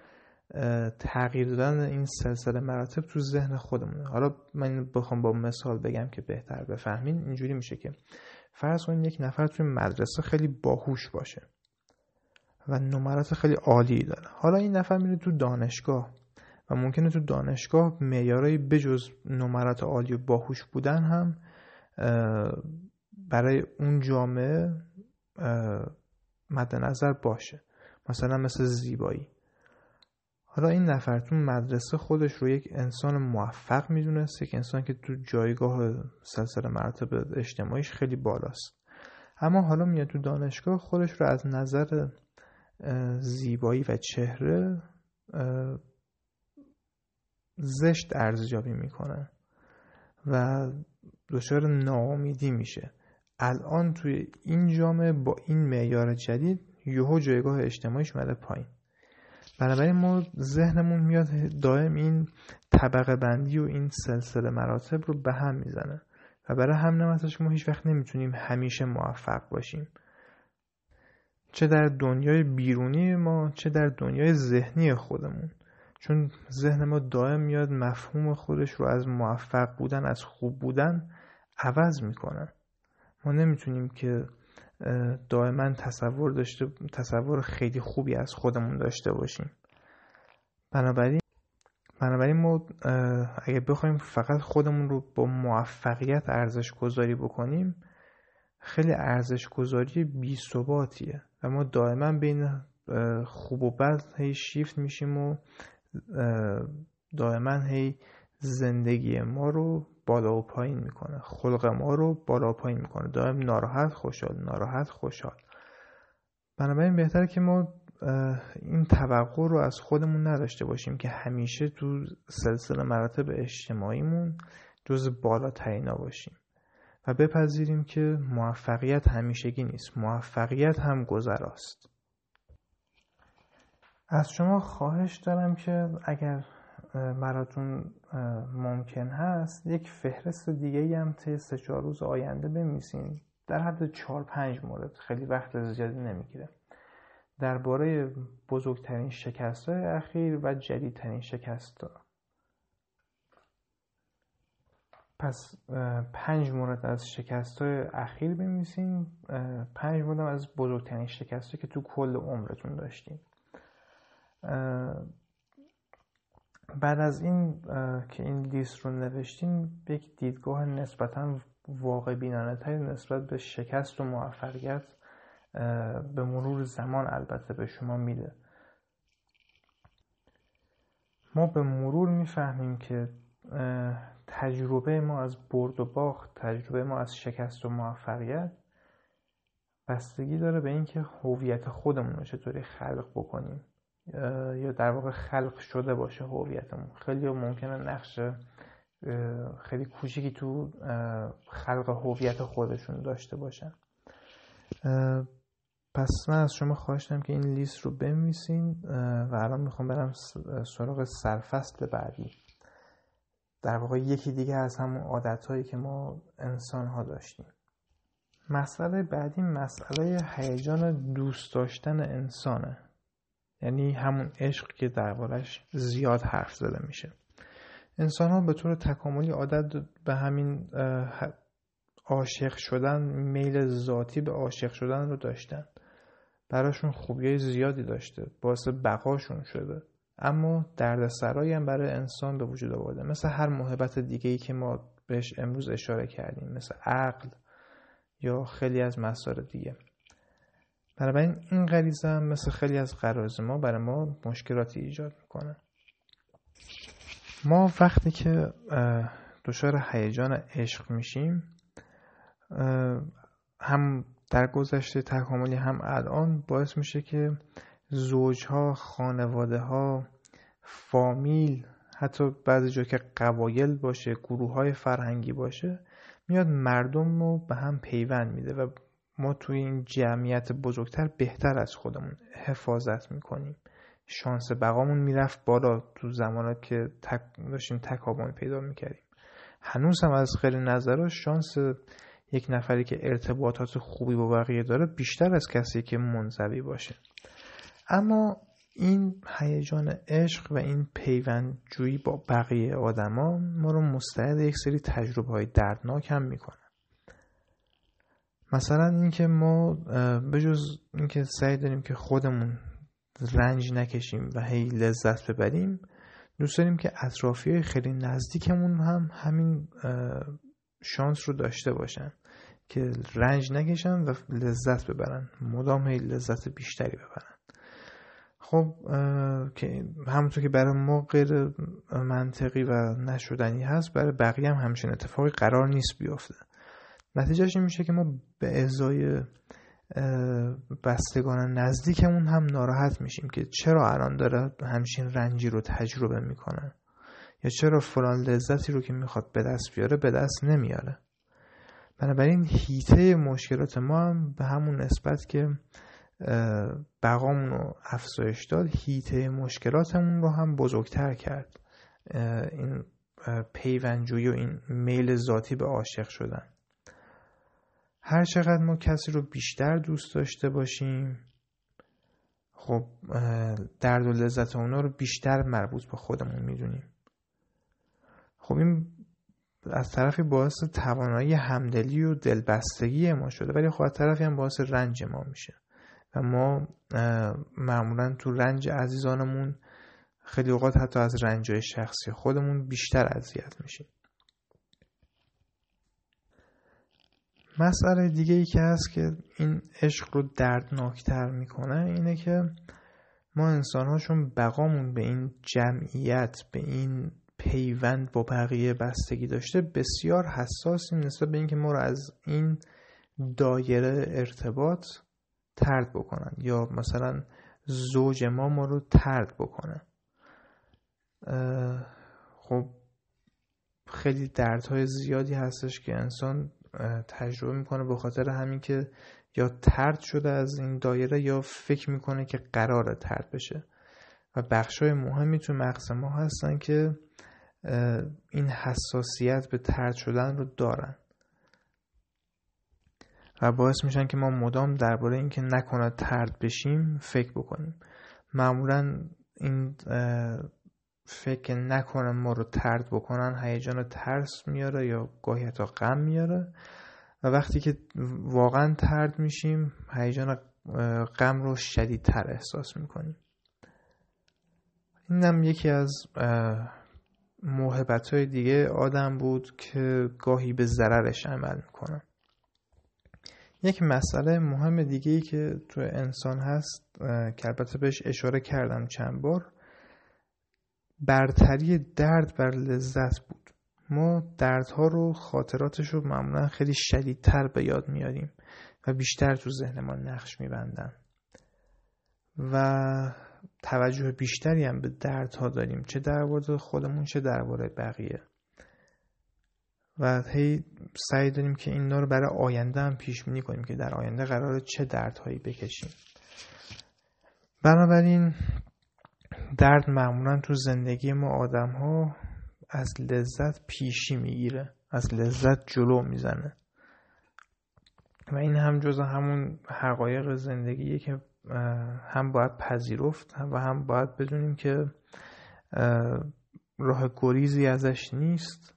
تغییر دادن این سلسله مراتب تو ذهن خودمونه. حالا من بخوام با مثال بگم که بهتر بفهمین. اینجوری میشه که فرض کنید یک نفر توی مدرسه خیلی باهوش باشه. و نمرات خیلی عالی داره. حالا این نفر میره تو دانشگاه و ممکنه تو دانشگاه معیارهای بجز نمرات عالی و باهوش بودن هم برای اون جامعه مد نظر باشه. مثلا مثل زیبایی. حالا این نفر تو مدرسه خودش رو یک انسان موفق می‌دونست یک انسان که تو جایگاه سلسله مراتب اجتماعیش خیلی بالاست. اما حالا میاد تو دانشگاه خودش رو از نظر زیبایی و چهره زشت ارزیابی می‌کنه و دچار ناامیدی میشه. الان توی این جامعه با این معیار جدید یهو جایگاه اجتماعیش مده پایین. بنابراین ما ذهنمون میاد دائم این طبقه بندی و این سلسله مراتب رو به هم می‌زنه و برای هم نمستش ما هیچ وقت نمی‌تونیم همیشه موفق باشیم. چه در دنیای بیرونی ما چه در دنیای ذهنی خودمون. چون ذهن ما دائم میاد مفهوم خودش رو از موفق بودن از خوب بودن عوض می‌کنه. ما نمی‌تونیم که دائما تصور داشته تصور خیلی خوبی از خودمون داشته باشیم. بنابراین بنابراین ما اگه بخوایم فقط خودمون رو با موفقیت ارزش گذاری بکنیم خیلی ارزش گذاری بی ثباتیه و ما دائما بین خوب و بد هی شیفت میشیم و دائما هی زندگی ما رو بالا و پایین می‌کنه. خلق ما رو بالا و پایین می‌کنه. دائم ناراحت خوشحال ناراحت خوشحال. بنابراین بهتره که ما این توقع رو از خودمون نداشته باشیم که همیشه تو سلسله مراتب اجتماعیمون جز بالاترینا باشیم. و بپذیریم که موفقیت همیشگی نیست. موفقیت هم گذراست. از شما خواهش دارم که اگر براتون ممکن هست یک فهرست دیگه هم طی سه چهار روز آینده بنویسین. در حد چهار پنج مورد. خیلی وقت زیادی نمی‌گیره. درباره بزرگترین شکست های اخیر و جدیدترین شکست ها. پس پنج مورد از شکست های اخیر بنویسین پنج مورد از بزرگترین شکست که تو کل عمرتون داشتین بعد از این که این لیست رو نوشتین یک دیدگاه نسبتا واقع بینانه تری نسبت به شکست و موفقیت به مرور زمان البته به شما میده. ما به مرور می‌فهمیم که تجربه ما از برد و باخت تجربه ما از شکست و موفقیت بستگی داره به اینکه هویت خودمون رو چطوری خلق بکنیم. یا در واقع خلق شده باشه هویتمون. خیلی ممکنه نقش خیلی کوچیکی تو خلق هویت خودشون داشته باشن. پس من از شما خواهشتم که این لیست رو بنویسین و الان می‌خوام برم سراغ سرفصل بعدی. در واقع یکی دیگه از همون عادت هایی که ما انسان ها داشتیم. مسئله بعدی مسئله هیجان دوست داشتن انسانه. یعنی همون عشق که دربارش زیاد حرف زده میشه. انسان ها به طور تکاملی عادت به همین عاشق شدن میل ذاتی به عاشق شدن رو داشتن. براشون خوبیای زیادی داشته. باعث بقاشون شده. اما دردسرایی هم برای انسان به وجود آورده. مثل هر محبت دیگه ای که ما بهش امروز اشاره کردیم. مثل عقل یا خیلی از مسائل دیگه. بنابراین این غریزه هم مثل خیلی از غرایز ما برای ما مشکلاتی ایجاد می‌کنه. ما وقتی که دچار هیجان عشق میشیم هم در گذشته تکاملی هم الان باعث میشه که زوجها خانواده ها فامیل حتی بعضی جا که قبایل باشه گروه های فرهنگی باشه میاد مردم رو به هم پیوند میده و ما توی این جمعیت بزرگتر بهتر از خودمون حفاظت می‌کنیم. شانس بقامون می‌رفت بالا تو زمانات که تک داشتیم تکابان پیدا می‌کردیم. هنوز هم از خیلی نظرها شانس یک نفری که ارتباطات خوبی با بقیه داره بیشتر از کسی که منزوی باشه. اما این هیجان عشق و این پیوند جویی با بقیه آدما ما رو مستعد یک سری تجربه های دردناک هم می‌کنه. مثلا اینکه ما به جز اینکه سعی داریم که خودمون رنج نکشیم و هی لذت ببریم دوست داریم که اطرافی خیلی نزدیکمون هم همین شانس رو داشته باشن که رنج نکشن و لذت ببرن. مدام هی لذت بیشتری ببرن. خب که همونطور که برای ما غیر منطقی و نشدنی هست برای بقیه هم همچین اتفاقی قرار نیست بیفته. نتیجهش این میشه که ما به ازای بستگان نزدیکمون هم ناراحت میشیم که چرا الان داره همچین رنجی رو تجربه می‌کنه؟ یا چرا فلان لذتی رو که می‌خواد به دست بیاره به دست نمیاره؟ بنابراین هیته مشکلات ما هم به همون نسبت که بقامون رو افزایش داد هیته مشکلاتمون رو هم بزرگتر کرد. این پیونجوی و این میل ذاتی به عاشق شدن. هر چقدر ما کسی رو بیشتر دوست داشته باشیم خب درد و لذت اونا رو بیشتر مربوط به خودمون می‌دونیم. خب این از طرفی باعث توانایی همدلی و دلبستگی ما شده ولی خب از طرفی هم باعث رنج ما میشه. و ما معمولا تو رنج عزیزانمون خیلی اوقات حتی از رنج شخصی خودمون بیشتر اذیت میشیم. مسئله دیگه ای که هست که این عشق رو دردناکتر می‌کنه اینه که ما انسان هاشون بقامون به این جمعیت به این پیوند با بقیه بستگی داشته بسیار حساسیم نسبت به اینکه ما رو از این دایره ارتباط ترد بکنن یا مثلا زوج ما ما رو ترد بکنه. خب خیلی دردهای زیادی هستش که انسان تجربه می‌کنه به خاطر همین که یا ترد شده از این دایره یا فکر می‌کنه که قرار ترد بشه. و بخشای مهمی تو مغز ما هستن که این حساسیت به ترد شدن رو دارن. و باعث میشن که ما مدام درباره اینکه نکنه ترد بشیم فکر بکنیم. معمولا این فکر نکنن ما رو ترد بکنن هیجان ترس میاره یا گاهی حتی غم میاره و وقتی که واقعا ترد میشیم هیجان غم رو شدیدتر احساس می‌کنیم. اینم یکی از محبت های دیگه آدم بود که گاهی به ضررش عمل می‌کنن یک مسئله مهم دیگه ای که تو انسان هست که البته بهش اشاره کردم چند بار برتری درد بر لذت بود. ما دردها رو خاطراتش رو معمولا خیلی شدیدتر به یاد میاریم و بیشتر تو ذهن ما نقش میبندن. و توجه بیشتری هم به دردها داریم چه در خودمون چه درباره بقیه. و هی سعی داریم که اینا رو برای آینده هم پیش بینی کنیم که در آینده قرار چه دردهایی بکشیم. بنابراین درد معمولا تو زندگی ما آدم ها از لذت پیشی می‌گیره از لذت جلو می‌زنه. و این هم جز همون حقایق زندگیه که هم باید پذیرفت و هم باید بدونیم که راه گریزی ازش نیست.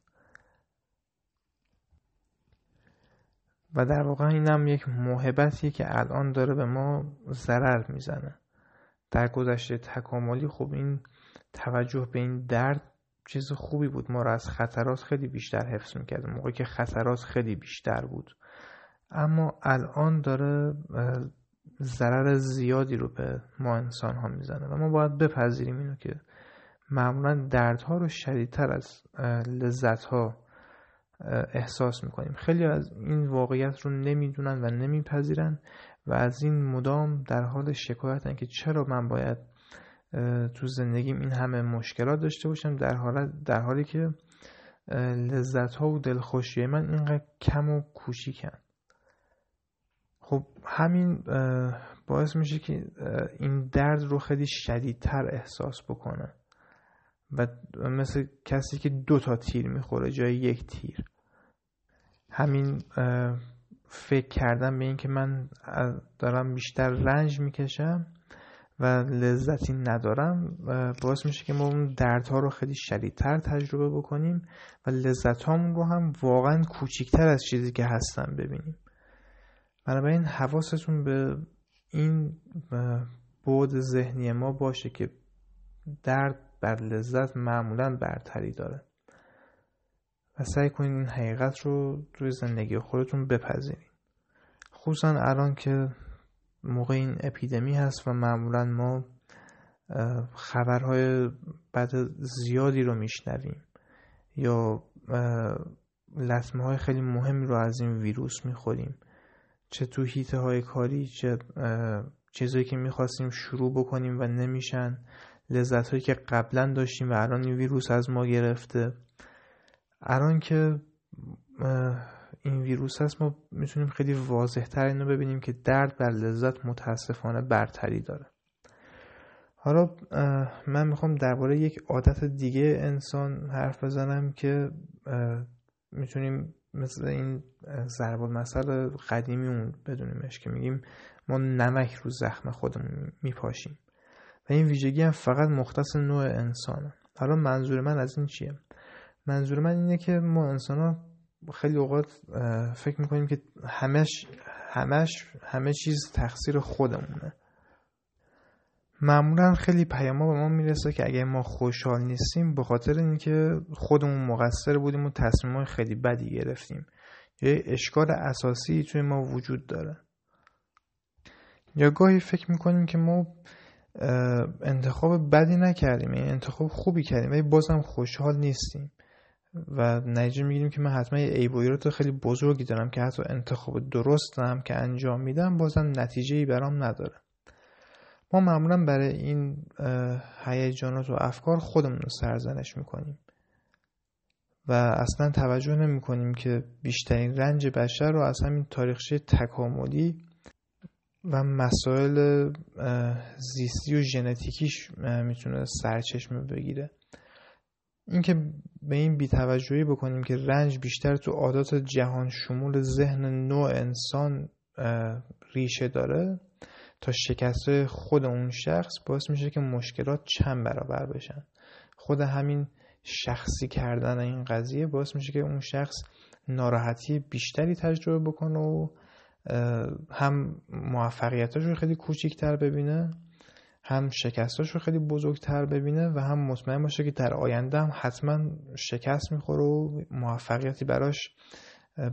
و در واقع این هم یک محبتیه که الان داره به ما ضرر می‌زنه. در گذشته تکاملی خب این توجه به این درد چیز خوبی بود. ما را از خطرات خیلی بیشتر حفظ می‌کرد. موقعی که خطرات خیلی بیشتر بود. اما الان داره ضرر زیادی رو به ما انسان ها می‌زنه و ما باید بپذیریم اینو که معمولا دردها رو شدیدتر از لذت ها احساس می‌کنیم. خیلی از این واقعیت رو نمی‌دونن و نمیپذیرن و از این مدام در حال شکایتن که چرا من باید تو زندگیم این همه مشکلات داشته باشم در, حال در حالی که لذت ها و دلخوشی من اینقدر کم و کوچیکن. خب همین باعث میشه که این درد رو خیلی شدیدتر احساس بکنه و مثل کسی که دو تا تیر می‌خوره جای یک تیر. همین فکر کردم به این که من دارم بیشتر رنج می‌کشم و لذتی ندارم باعث میشه که ما اون دردها رو خیلی شدیدتر تجربه بکنیم و لذت رو هم واقعا کوچیکتر از چیزی که هستن ببینیم. بنابراین حواستون به این بود ذهنی ما باشه که درد بر لذت معمولا برتری داره. و سعی کنید این حقیقت رو توی زندگی خودتون بپذیرید خصوصا الان که موقع این اپیدمی هست و معمولا ما خبرهای بد زیادی رو میشنویم یا لطمه های خیلی مهمی رو از این ویروس می‌خوریم. چه تو هیته های کاری چه چیزایی که می‌خواستیم شروع بکنیم و نمیشن. لذت هایی که قبلا داشتیم و الان این ویروس از ما گرفته. الان که این ویروس هست ما می‌تونیم خیلی واضح تر اینو ببینیم که درد بر لذت متاسفانه برتری داره. حالا من می‌خوام درباره یک عادت دیگه انسان حرف بزنم که می‌تونیم مثل این ضرب المثل قدیمیمون بدونیمش که میگیم ما نمک رو زخم خودمون میپاشیم. این ویژگی هم فقط مختص نوع انسانه. حالا منظور من از این چیه؟ منظور من اینه که ما انسان ها خیلی اوقات فکر می‌کنیم که همش همش همه چیز تقصیر خودمونه. معمولا خیلی پیاما به ما می‌رسه که اگه ما خوشحال نیستیم به خاطر اینکه خودمون مقصر بودیم و تصمیم خیلی بدی گرفتیم. یه اشکال اساسی توی ما وجود داره. یا گاهی فکر می‌کنیم که ما انتخاب بدی نکردیم. یعنی انتخاب خوبی کردیم. ولی بازم خوشحال نیستیم. و نتیجه می‌گیریم که من حتما یه عیب خیلی بزرگی دارم که حتی انتخاب درستم که انجام میدم بازم نتیجه ای برام نداره. ما معمولا برای این هیجانات و افکار خودمون رو سرزنش می‌کنیم. و اصلا توجه نمی کنیم که بیشترین رنج بشر رو از همین تاریخچه تکاملی و مسائل زیستی و ژنتیکیش می‌تونه سرچشمه بگیره. اینکه به این بیتوجهی بکنیم که رنج بیشتر تو عادات جهان شمول ذهن نوع انسان ریشه داره تا شکست خود اون شخص باعث میشه که مشکلات چند برابر بشن. خود همین شخصی کردن این قضیه باعث میشه که اون شخص ناراحتی بیشتری تجربه بکنه و هم موفقیتاش رو خیلی کوچیکتر ببینه هم شکستاش رو خیلی بزرگتر ببینه و هم مطمئن باشه که در آینده هم حتما شکست می‌خوره و موفقیتی براش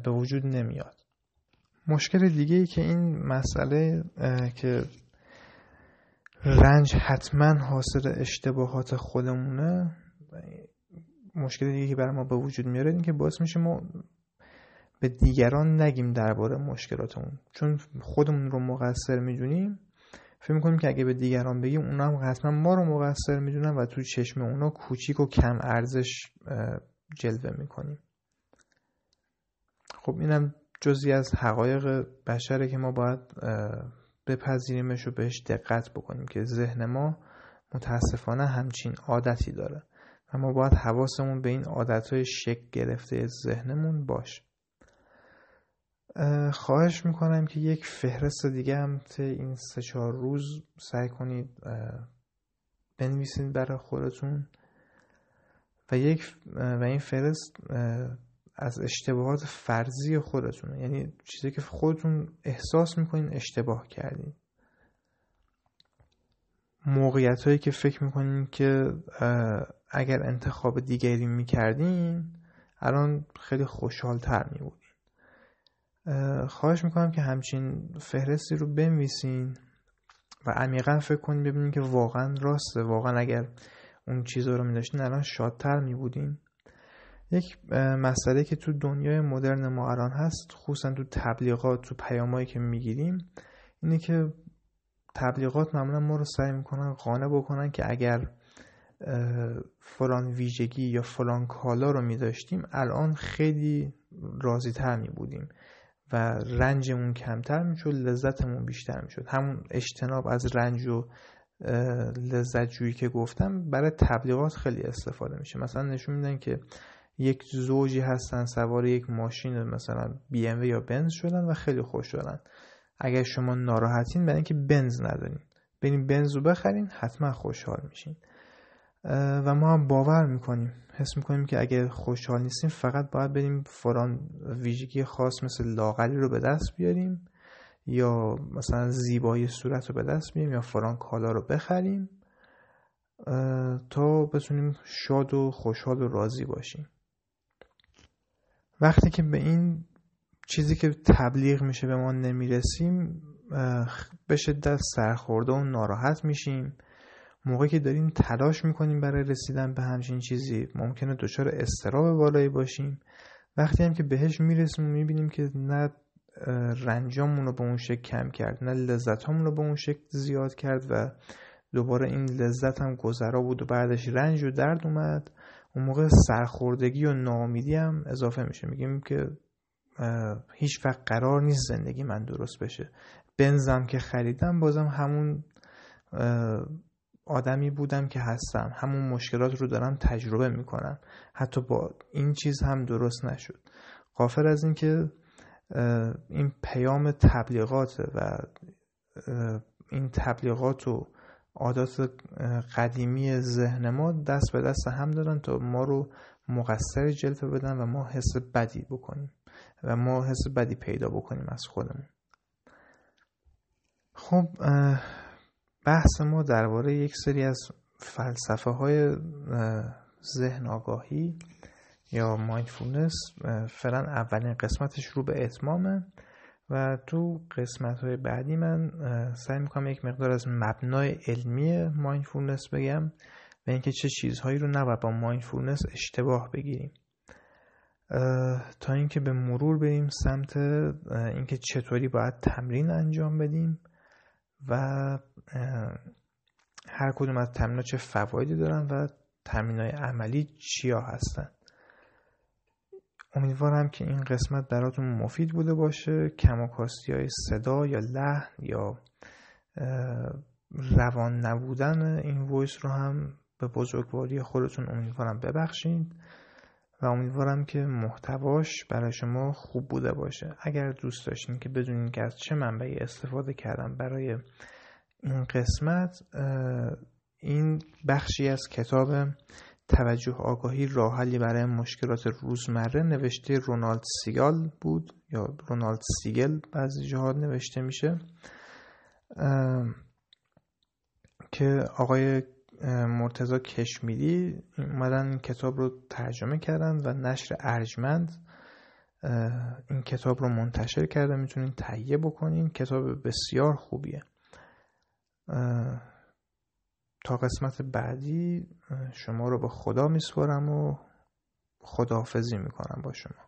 به وجود نمیاد. مشکل دیگه ای که این مسئله که رنج حتما حاصل اشتباهات خودمونه مشکل دیگه که برای ما به وجود میاره این که باعث میشه ما به دیگران نگیم درباره مشکلاتمون. چون خودمون رو مقصر می‌دونیم. فکر می‌کنیم که اگه به دیگران بگیم اونا هم حتما ما رو مقصر می‌دونن و تو چشم اونا کوچیک و کم ارزش جلوه می‌کنیم. خب اینم جزی از حقایق بشره که ما باید بپذیریمش و بهش دقت بکنیم که ذهن ما متاسفانه همچین عادتی داره. و ما باید حواسمون به این عادتهای شک گرفته ذهنمون باشه. خواهش می‌کنم که یک فهرست دیگه هم تا این سه چهار روز سعی کنید بنویسید برای خودتون و یک و این فهرست از اشتباهات فرضی خودتون یعنی چیزی که خودتون احساس می‌کنین اشتباه کردین. موقعیت هایی که فکر می‌کنین که اگر انتخاب دیگری می‌کردین الان خیلی خوشحال تر میبودین. خواهش می‌کنم که همچین فهرستی رو بنویسین و عمیقا فکر کنیم ببینیم که واقعا راسته. واقعا اگر اون چیزها رو میداشتین الان شادتر میبودیم یک مسئله که تو دنیای مدرن ما الان هست خصوصا تو تبلیغات تو پیامایی که می‌گیریم اینه که تبلیغات معمولا ما رو سعی می‌کنن قانع بکنن که اگر فلان ویژگی یا فلان کالا رو میداشتیم الان خیلی راضی تر می بودیم و رنجمون کمتر می‌شد لذتمون بیشتر می‌شد. همون اجتناب از رنج و لذت جویی که گفتم برای تبلیغات خیلی استفاده میشه. مثلا نشون میدن که یک زوجی هستن سوار یک ماشین مثلا بی ام یا بنز شدن و خیلی خوش شدن اگر شما ناراحتین برای اینکه بنز ندارین. بریم بنز رو بخرین حتما خوشحال میشین. و ما هم باور می‌کنیم. حس می‌کنیم که اگر خوشحال نیستیم فقط باید بریم فلان ویژگی خاص مثل لاغری رو به دست بیاریم یا مثلا زیبایی صورت رو به دست بیاریم یا فلان کالا رو بخریم تا بتونیم شاد و خوشحال و راضی باشیم. وقتی که به این چیزی که تبلیغ میشه به ما نمی‌رسیم به شدت سرخورده و ناراحت میشیم. موقعی که داریم تلاش می‌کنیم برای رسیدن به همچین چیزی ممکنه دچار استراب بالایی باشیم. وقتی هم که بهش می‌رسیم و می‌بینیم که نه رنجامون رو به اون شکل کم کرد نه لذتامون رو به اون شکل زیاد کرد و دوباره این لذت هم گذرا بود و بعدش رنج و درد اومد. اون موقع سرخوردگی و ناامیدی هم اضافه میشه. میگیم که هیچ وقت قرار نیست زندگی من درست بشه. بنزم که خریدم بازم همون آدمی بودم که هستم. همون مشکلات رو دارم تجربه می‌کنم. حتی با این چیز هم درست نشد. قافر از اینکه این پیام تبلیغات و این تبلیغات و عادات قدیمی ذهن ما دست به دست هم دارن تا ما رو مقصر جلوه بدن و ما حس بدی بکنیم. و ما حس بدی پیدا بکنیم از خودمون. خب بحث ما درباره یک سری از فلسفه های ذهن آگاهی یا مایندفولنس فعلا اولین قسمتش رو به اتمامه و تو قسمت های بعدی من سعی می‌کنم یک مقدار از مبنای علمی mindfulness بگم و اینکه چه چیزهایی رو نباید با mindfulness اشتباه بگیریم. تا اینکه به مرور بریم سمت اینکه چطوری باید تمرین انجام بدیم. و هر کدوم از تمرین چه فوایدی دارن و تمرین عملی چیا هستن. امیدوارم که این قسمت براتون مفید بوده باشه. کماکاستی های صدا یا لحن یا روان نبودن این ویس رو هم به بزرگواری خودتون امیدوارم ببخشید. و امیدوارم که محتواش برای شما خوب بوده باشه. اگر دوست داشتین که بدونین که از چه منبعی استفاده کردم برای این قسمت این بخشی از کتاب توجه آگاهی راحلی برای مشکلات روزمره نوشته رونالد سیگال بود یا رونالد سیگل بعضی جاها نوشته میشه که آقای مرتزا کشمیری اومدن این کتاب رو ترجمه کردن و نشر ارجمند این کتاب رو منتشر کرده می‌تونین تهیه بکنین. کتاب بسیار خوبیه. تا قسمت بعدی شما رو به خدا میسپارم و خداحافظی می‌کنم با شما.